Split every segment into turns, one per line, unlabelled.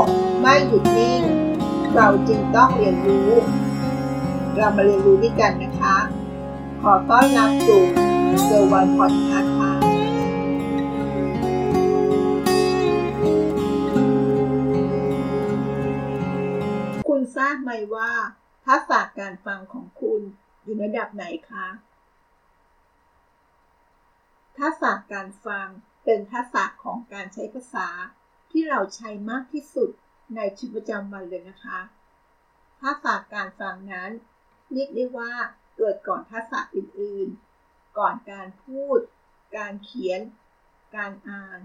ก ไม่หยุดนิ่ง เราจึงต้องเรียนรู้ เรามาเรียนรู้ด้วยกันนะคะ ขอต้อนรับสู่เซอร์วันพอดคาส์ค่ะคุณทราบไหมว่าทักษะการฟังของคุณอยู่ระดับไหนคะทักษะการฟังเป็นทักษะของการใช้ภาษา ที่เราใช้มากที่สุดในชีวิตประจำวันเลยนะคะทักษะการฟังนั้นเรียกได้ว่าเกิดก่อนทักษะอื่นๆ ก่อนการพูด การเขียน การอ่าน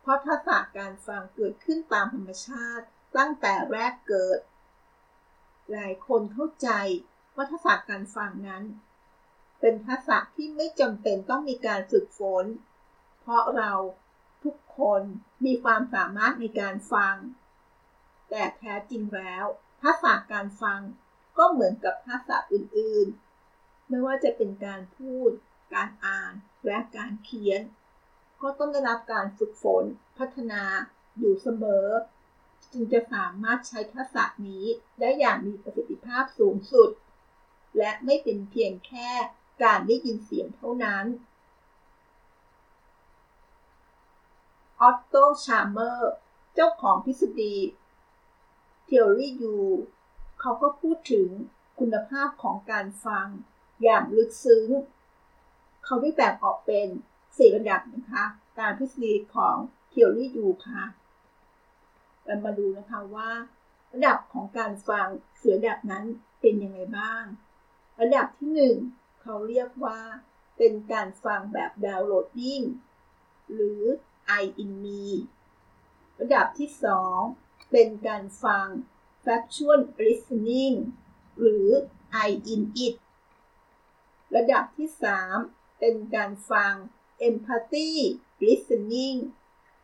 เพราะทักษะการฟังเกิดขึ้นตามธรรมชาติตั้งแต่แรกเกิด หลายคนเข้าใจว่าทักษะการฟังนั้น เป็นทักษะที่ไม่จำเป็นต้องมีการฝึกฝน เพราะเรา คนมีความสามารถในการฟัง แต่แท้จริงแล้วทักษะการฟังก็เหมือนกับทักษะอื่นๆ ไม่ว่าจะเป็นการพูด การอ่าน และการเขียน ก็ต้องได้รับการฝึกฝน พัฒนาอยู่เสมอ จึงจะสามารถใช้ทักษะนี้ได้อย่างมีประสิทธิภาพสูงสุด และไม่เป็นเพียงแค่การได้ยินเสียงเท่านั้น ออตโตชาเมอร์ เจ้าของทฤษฎี Theory U เขาก็พูดถึงคุณภาพของการฟังอย่างลึกซึ้ง เขาได้แบ่งออกเป็นสี่ระดับนะคะ ตามทฤษฎีของ Theory U ค่ะเรามาดูนะคะว่า ระดับของการฟังเสือดับนั้นเป็นยังไงบ้าง ระดับที่หนึ่งเขาเรียกว่า เป็นการฟังแบบดาวน์โหลดดิ้งหรือ I in me ระดับที่ 2 เป็นการฟัง factual listening หรือ I in it ระดับที่ 3 เป็นการฟัง empathy listening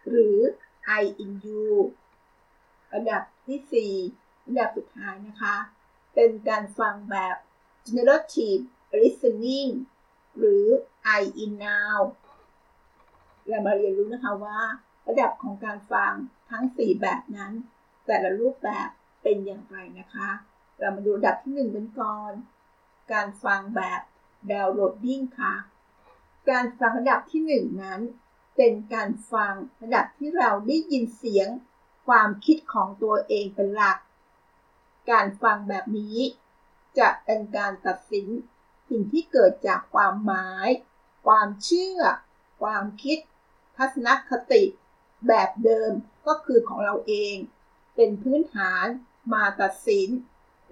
หรือ I in you ระดับที่ 4 ระดับสุดท้ายนะคะ เป็นการฟังแบบ generative listening หรือ I in now เรามาเรียนรู้นะคะว่า ระดับของการฟังทั้ง 4 แบบนั้น แต่ละรูปแบบเป็นอย่างไรนะคะ เรามาดูระดับที่ 1 กันก่อน การฟังแบบ downloading ค่ะ การฟังระดับที่ 1 นั้น เป็นการฟังระดับที่เราได้ยินเสียงความคิดของตัวเองเป็นหลัก การฟังแบบนี้จะเป็นการตัดสินสิ่งที่เกิดจากความหมาย ความเชื่อ ความคิด ทัศนคติแบบเดิมก็คือของเราเอง เป็นพื้นฐานมาตัดสิน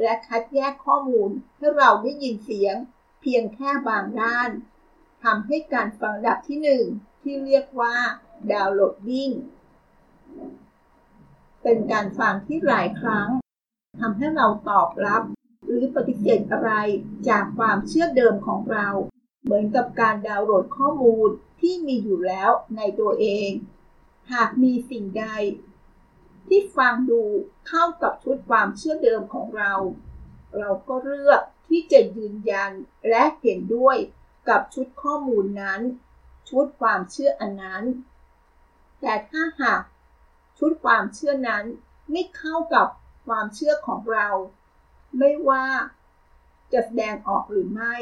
และคัดแยกข้อมูลให้เราได้ยินเสียง เพียงแค่บางด้านทำให้การฟังดับที่หนึ่งที่เรียกว่าดาวน์โหลดดิ้งเป็นการฟังที่หลายครั้งทำให้เราตอบรับ หรือปฏิเสธอะไรจากความเชื่อเดิมของเรา เหมือนกับการดาวน์โหลดข้อมูลที่มีอยู่แล้วในตัวเอง หากมีสิ่งใด ที่ฟังดูเข้ากับชุดความเชื่อเดิมของเรา เราก็เลือกที่จะยืนยันและเห็นด้วยกับชุดข้อมูลนั้น ชุดความเชื่ออันนั้น แต่ถ้าหากชุดความเชื่อนั้นไม่เข้ากับความเชื่อของเรา ไม่ว่าจะแสดงออกหรือไม่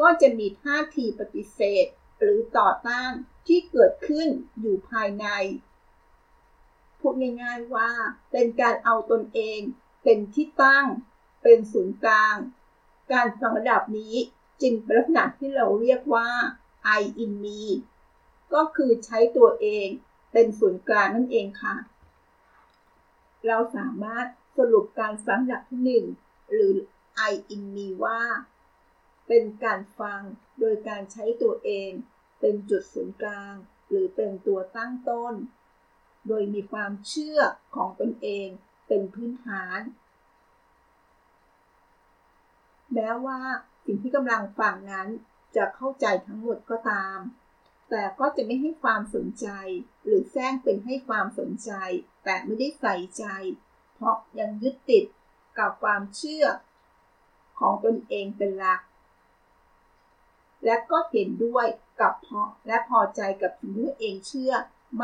ก็จะมีท่าทีปฏิเสธ หรือต่อต้านที่เกิดขึ้นอยู่ภายใน พูดง่ายๆว่าเป็นการเอาตนเอง เป็นที่ตั้ง เป็นศูนย์กลาง การฟังระดับนี้จึงเป็นลักษณะที่เราเรียกว่า I in me ก็คือใช้ตัวเองเป็นศูนย์กลางนั่นเองค่ะ เราสามารถสรุปการฟังระดับที่หนึ่งหรือ I in me ว่า เป็นการฟังโดยการใช้ตัวเอง เป็นจุดศูนย์กลาง หรือเป็นตัวตั้งต้น โดยมีความเชื่อของตนเองเป็นพื้นฐานแม้ว่าสิ่งที่กำลังฟังนั้นจะเข้าใจทั้งหมดก็ตาม แต่ก็จะไม่ให้ความสนใจ หรือแซงเป็นให้ความสนใจ แต่ไม่ได้ใส่ใจ เพราะยังยึดติดกับความเชื่อของตนเองเป็นหลัก และก็เห็นด้วยกับพอและพอใจกับสิ่งที่เองเชื่อ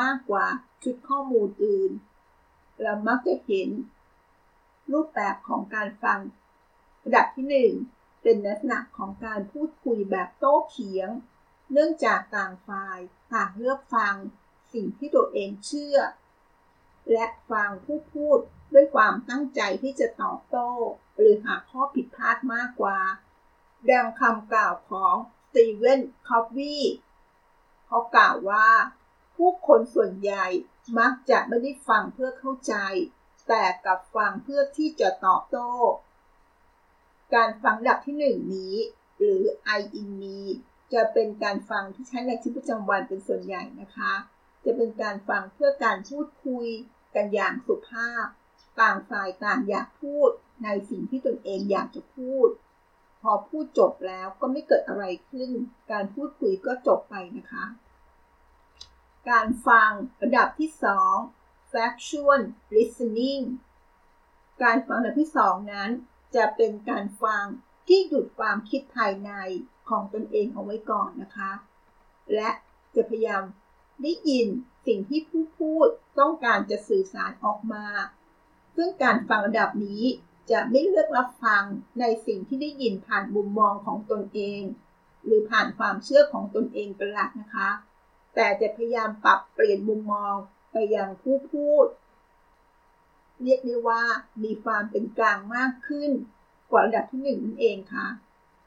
มากกว่าชุดข้อมูลอื่น เรามักจะเห็น รูปแบบของการฟัง ระดับที่ 1 เป็นลักษณะของการพูดคุยแบบโต้เถียง เนื่องจากต่างฝ่ายต่างเลือกฟังสิ่งที่ตัวเองเชื่อ และฟังผู้พูดด้วยความตั้งใจที่จะตอบโต้ หรือหาข้อผิดพลาดมากกว่า ดังคำกล่าวของ ตีเวนคอฟวีเขากล่าวว่า ผู้คนส่วนใหญ่มักจะไม่ได้ฟังเพื่อเข้าใจ แต่กับฟังเพื่อที่จะตอบโต้ การฟังดับที่หนึ่งนี้ หรือ I in me จะเป็นการฟังที่ใช้ในชีวิตประจำวันเป็นส่วนใหญ่นะคะ จะเป็นการฟังเพื่อการพูดคุยกันอย่างสุภาพ ต่างฝ่ายต่างอยากพูดในสิ่งที่ตนเองอยากจะพูด พอพูดจบแล้วก็ไม่เกิดอะไรขึ้น การพูดคุยก็จบไปนะคะ การฟังระดับที่ 2 factual listening การฟังระดับที่ 2 นั้น จะเป็นการฟังที่หยุดความคิดภายในของตนเองเอาไว้ก่อนนะคะ และจะพยายามได้ยินสิ่งที่ผู้พูดต้องการจะสื่อสารออกมา ซึ่งการฟังระดับนี้ จะไม่เลือกรับฟังในสิ่งที่ได้ยินผ่านมุมมองของตนเอง หรือผ่านความเชื่อของตนเองเป็นหลักนะคะ แต่จะพยายามปรับเปลี่ยนมุมมองไปยังผู้พูด เรียกได้ว่ามีความเป็นกลางมากขึ้น กว่าระดับที่หนึ่งนั่นเองค่ะ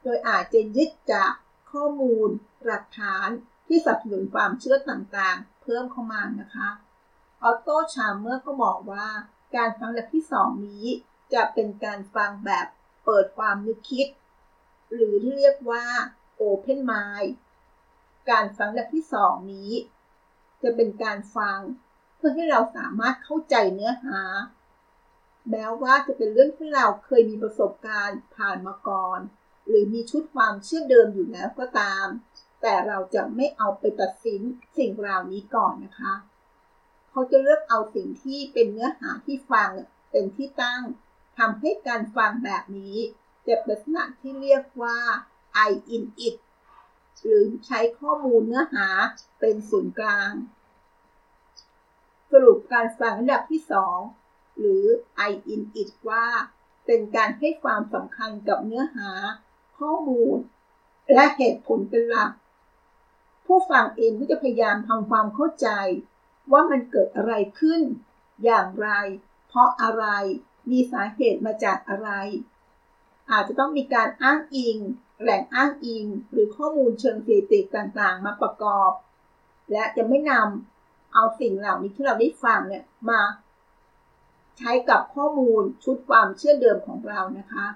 โดยอาจจะยึดจากข้อมูล หลักฐานที่สนับสนุนความเชื่อต่างๆ เพิ่มเข้ามานะคะ ออโต้ชาร์เมอร์ก็บอกว่าการฟังระดับที่2นี้ จะเป็นการฟังแบบเปิดความนึกคิด หรือที่เรียกว่า Open Mind การฟังระดับที่2นี้ จะเป็นการฟังเพื่อให้เราสามารถเข้าใจเนื้อหา แม้ว่าจะเป็นเรื่องที่เราเคยมีประสบการณ์ผ่านมาก่อน หรือมีชุดความเชื่อเดิมอยู่แล้วก็ตาม แต่เราจะไม่เอาไปตัดสินสิ่งราวนี้ก่อนนะคะ เขาจะเลือกเอาสิ่งที่เป็นเนื้อหาที่ฟังเป็นที่ตั้ง ทำให้การฟังแบบนี้จะเป็นลักษณะที่เรียกว่า I in it หรือใช้ข้อมูลเนื้อหาเป็นศูนย์กลาง สรุปการฟังระดับที่ 2 หรือ I in it ว่า เป็นการให้ความสำคัญกับเนื้อหา ข้อมูล และเหตุผลเป็นหลัก ผู้ฟังเองก็จะพยายามทำความเข้าใจ ว่ามันเกิดอะไรขึ้น อย่างไร เพราะอะไร มีสาเหตุมาจากอะไร อาจจะต้องมีการอ้างอิง แหล่งอ้างอิง หรือข้อมูลเชิงสถิติต่างๆ มาประกอบ และจะไม่นำเอาสิ่งเหล่านี้ที่เราได้ฟังเนี่ยมา ใช้กับข้อมูลชุดความเชื่อเดิมของเรานะคะ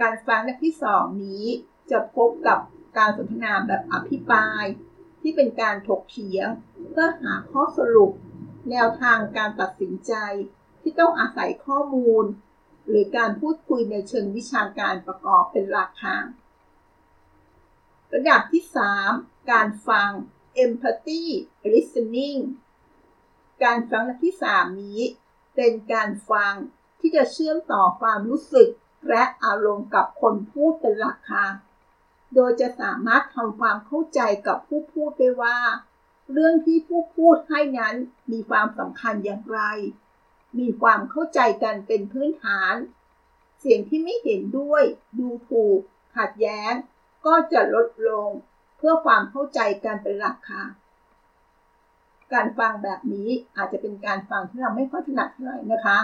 การฟังในที่สองนี้จะพบกับการสนทนาแบบอภิปราย ที่เป็นการถกเถียง เพื่อหาข้อสรุป แนวทางการตัดสินใจ ที่ต้องอาศัยข้อมูล หรือการพูดคุยในเชิงวิชาการประกอบเป็นหลักทางระดับที่ 3 การฟัง empathy listening การฟังระดับที่ 3 นี้ เป็นการฟังที่จะเชื่อมต่อความรู้สึก และอารมณ์กับคนพูดเป็นหลักค่ะโดยจะสามารถทำความเข้าใจกับผู้พูดได้ว่า เรื่องที่ผู้พูดให้นั้นมีความสำคัญอย่างไร มีความเข้าใจกันเป็นพื้นฐาน เสียงที่ไม่เห็นด้วย ดูถูก ขัดแย้ง ก็จะลดลง เพื่อความเข้าใจกันเป็นหลักค่ะ การฟังแบบนี้อาจจะเป็นการฟังที่เราไม่ค่อยถนัดเท่าไหร่นะคะ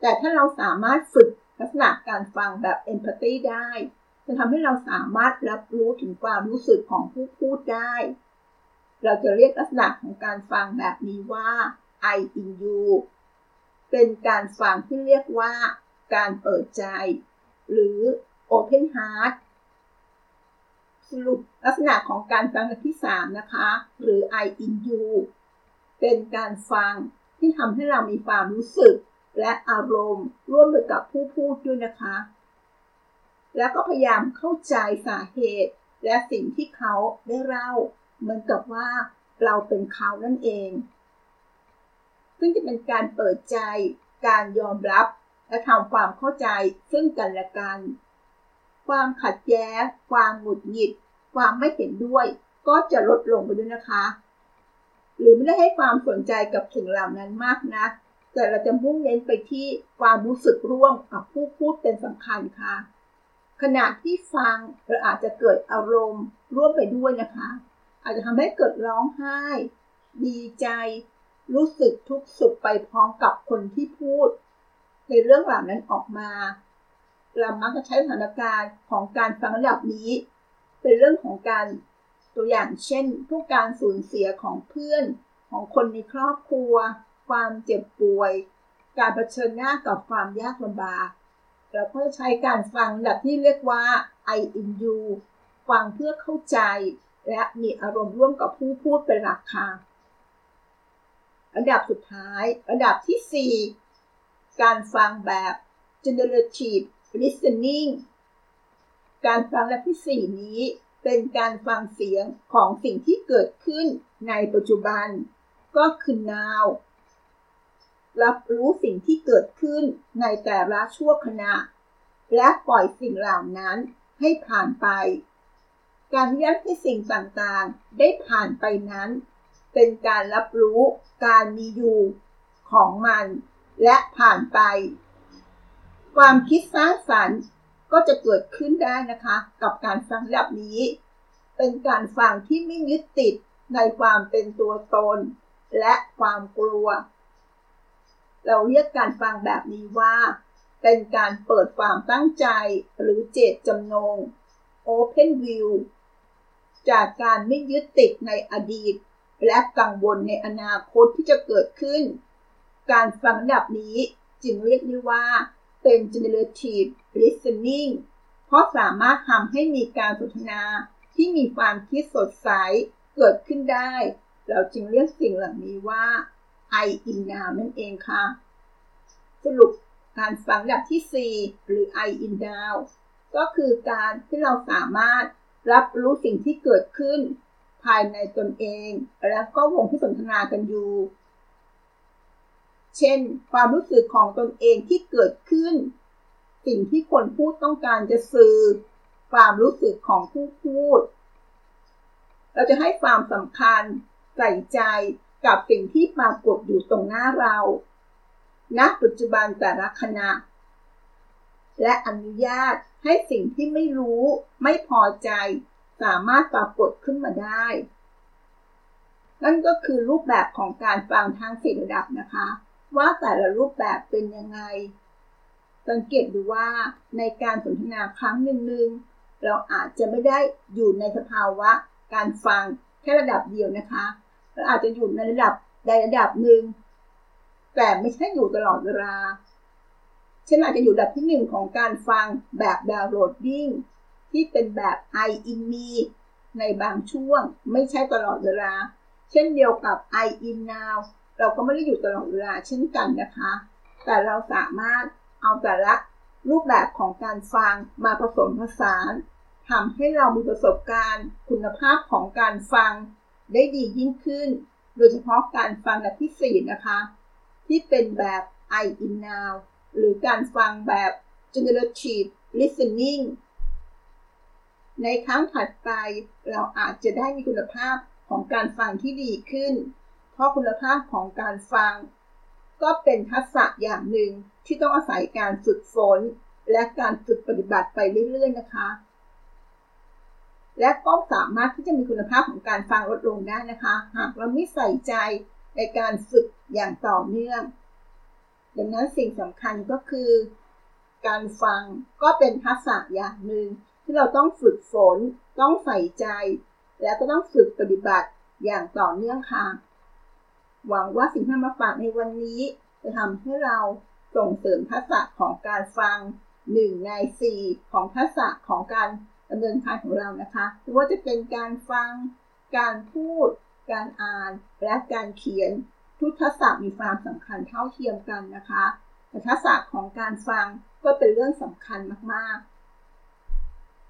แต่ถ้าเราสามารถฝึกลักษณะการฟังแบบเอมพัตตีได้ จะทำให้เราสามารถรับรู้ถึงความรู้สึกของผู้พูดได้ เราจะเรียกลักษณะของการฟังแบบนี้ว่า I in you เป็นการฟังที่เรียกว่าการเปิดใจ หรือ open heart สรุปลักษณะของการฟังที่ 3 นะคะ หรือ I in you เป็นการฟังที่ทำให้เรามีความรู้สึก และอารมณ์ร่วมไปกับผู้พูดด้วยนะคะ แล้วก็พยายามเข้าใจสาเหตุ และสิ่งที่เขาได้เล่า เหมือนกับว่าเราเป็นเขานั่นเอง ซึ่งจะเป็นการเปิดใจ การยอมรับ และทำความเข้าใจซึ่งกันและกัน ความขัดแย้ง ความหงุดหงิด ความไม่เห็นด้วย ก็จะลดลงไปด้วยนะคะ หรือไม่ได้ให้ความสนใจกับสิ่งเหล่านั้นมากนะัก แต่เราจะมุ่งเน้นไปที่ความรู้สึกร่วมกับผู้พูดเป็นสำคัญค่ะ ขณะที่ฟังเราอาจจะเกิดอารมณ์ร่วมไปด้วยนะคะ อาจจะทำให้เกิดร้องไห้ ดีใจ รู้สึกทุกข์สุขไปพร้อมกับคนที่พูด ในเรื่องเหล่านั้นออกมาเรามักจะใช้สถานการณ์ของการฟังระดับนี้ เป็นเรื่องของการตัวอย่างเช่นทุกการสูญเสียของเพื่อนของคนในครอบครัว ความเจ็บป่วย การเผชิญหน้ากับความยากลำบากเราก็ใช้การฟังแบบที่เรียกว่า I in you ฟังเพื่อเข้าใจ และมีอารมณ์ร่วมกับผู้พูดเป็นหลักค่ะ ระดับสุดท้ายระดับที่ 4 การฟังแบบ generative listening การฟังระดับที่ 4 นี้ เป็นการฟังเสียงของสิ่งที่เกิดขึ้นในปัจจุบัน ก็คือ now รับรู้สิ่งที่เกิดขึ้นในแต่ละชั่วขณะ และปล่อยสิ่งเหล่านั้นให้ผ่านไป การยัดให้สิ่งต่างๆ ได้ผ่านไปนั้น เป็นการรับรู้การมีอยู่ของมัน และผ่านไป ความคิดสร้างสรรค์ก็จะเกิดขึ้นได้นะคะ กับการฟังแบบนี้ เป็นการฟังที่ไม่ยึดติดในความเป็นตัวตน และความกลัว เราเรียกการฟังแบบนี้ว่า เป็นการเปิดความตั้งใจหรือเจตจำนง Open View จากการไม่ยึดติดในอดีต และกังวลในอนาคตที่จะเกิดขึ้น การฟังแบบนี้จึงเรียกได้ว่าเป็น generative listening เพราะสามารถทำให้มีการสนทนาที่มีความคิดสดใสเกิดขึ้นได้ เราจึงเรียกสิ่งเหล่านี้ว่า I in now นั่นเองค่ะ สรุปการฟังระดับที่ 4 หรือ I in now ก็คือการที่เราสามารถรับรู้สิ่งที่เกิดขึ้น ภายในตนเอง แล้วก็วงที่สนทนากันอยู่ เช่น ความรู้สึกของตนเองที่เกิดขึ้น สิ่งที่คนพูดต้องการจะสื่อ ความรู้สึกของผู้พูด เราจะให้ความสำคัญใส่ใจกับสิ่งที่ปรากฏอยู่ตรงหน้าเราณปัจจุบันแต่ละขณะ และอนุญาตให้สิ่งที่ไม่รู้ ไม่พอใจ สามารถปรากฏขึ้นมาได้ นั่นก็คือรูปแบบของการฟังทั้งสี่ระดับนะคะ ว่าแต่ละรูปแบบเป็นยังไง สังเกตดูว่าในการสนทนาครั้งหนึ่งๆเราอาจจะไม่ได้อยู่ในสภาวะ การฟังแค่ระดับเดียวนะคะเราอาจจะอยู่ในระดับใดระดับหนึ่งแต่ไม่ใช่อยู่ตลอดเวลาเช่นอาจจะอยู่ระดับที่หนึ่งของการฟังแบบดาวน์โหลดดิ้ง ที่เป็นแบบ I in me ในบางช่วงไม่ใช่ตลอดเวลา เช่นเดียวกับ I in now เราก็ไม่ได้อยู่ตลอดเวลาเช่นกันนะคะ แต่เราสามารถเอาแต่ละรูปแบบของการฟังมาผสมผสานทำให้เรามีประสบการณ์คุณภาพของการฟังได้ดียิ่งขึ้น โดยเฉพาะการฟังแบบที่ 4 นะคะ ที่เป็นแบบ I in now หรือการฟังแบบ generative listening ในครั้งถัดไปเราอาจจะได้มีคุณภาพของการฟังที่ดีขึ้น เพราะคุณภาพของการฟัง ก็เป็นทักษะอย่างหนึ่งที่ต้องอาศัยการฝึกฝน และการฝึกปฏิบัติไปเรื่อย ๆ นะคะ และก็สามารถที่จะมีคุณภาพของการฟังลดลงได้นะคะ หากเราไม่ใส่ใจในการฝึกอย่างต่อเนื่อง ดังนั้นสิ่งสำคัญก็คือ การฟังก็เป็นทักษะอย่างหนึ่ง ที่เราต้องฝึกฝน ต้องใส่ใจ และก็ต้องฝึกปฏิบัติอย่างต่อเนื่องค่ะ หวังว่าสิ่งที่มาฝากในวันนี้ จะทำให้เราส่งเสริมทักษะของการฟังหนึ่งในสี่ของทักษะของการดำเนินการของเรานะคะไม่ว่าจะเป็นการฟัง การพูด การอ่าน และการเขียน ทุกทักษะมีความสำคัญเท่าเทียมกันนะคะแต่ทักษะของการฟังก็เป็นเรื่องสำคัญมากๆ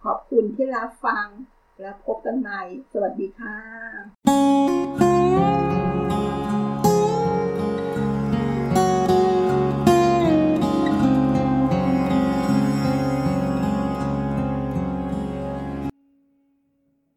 ขอบคุณที่รับฟัง และพบกันใหม่ สวัสดีค่ะ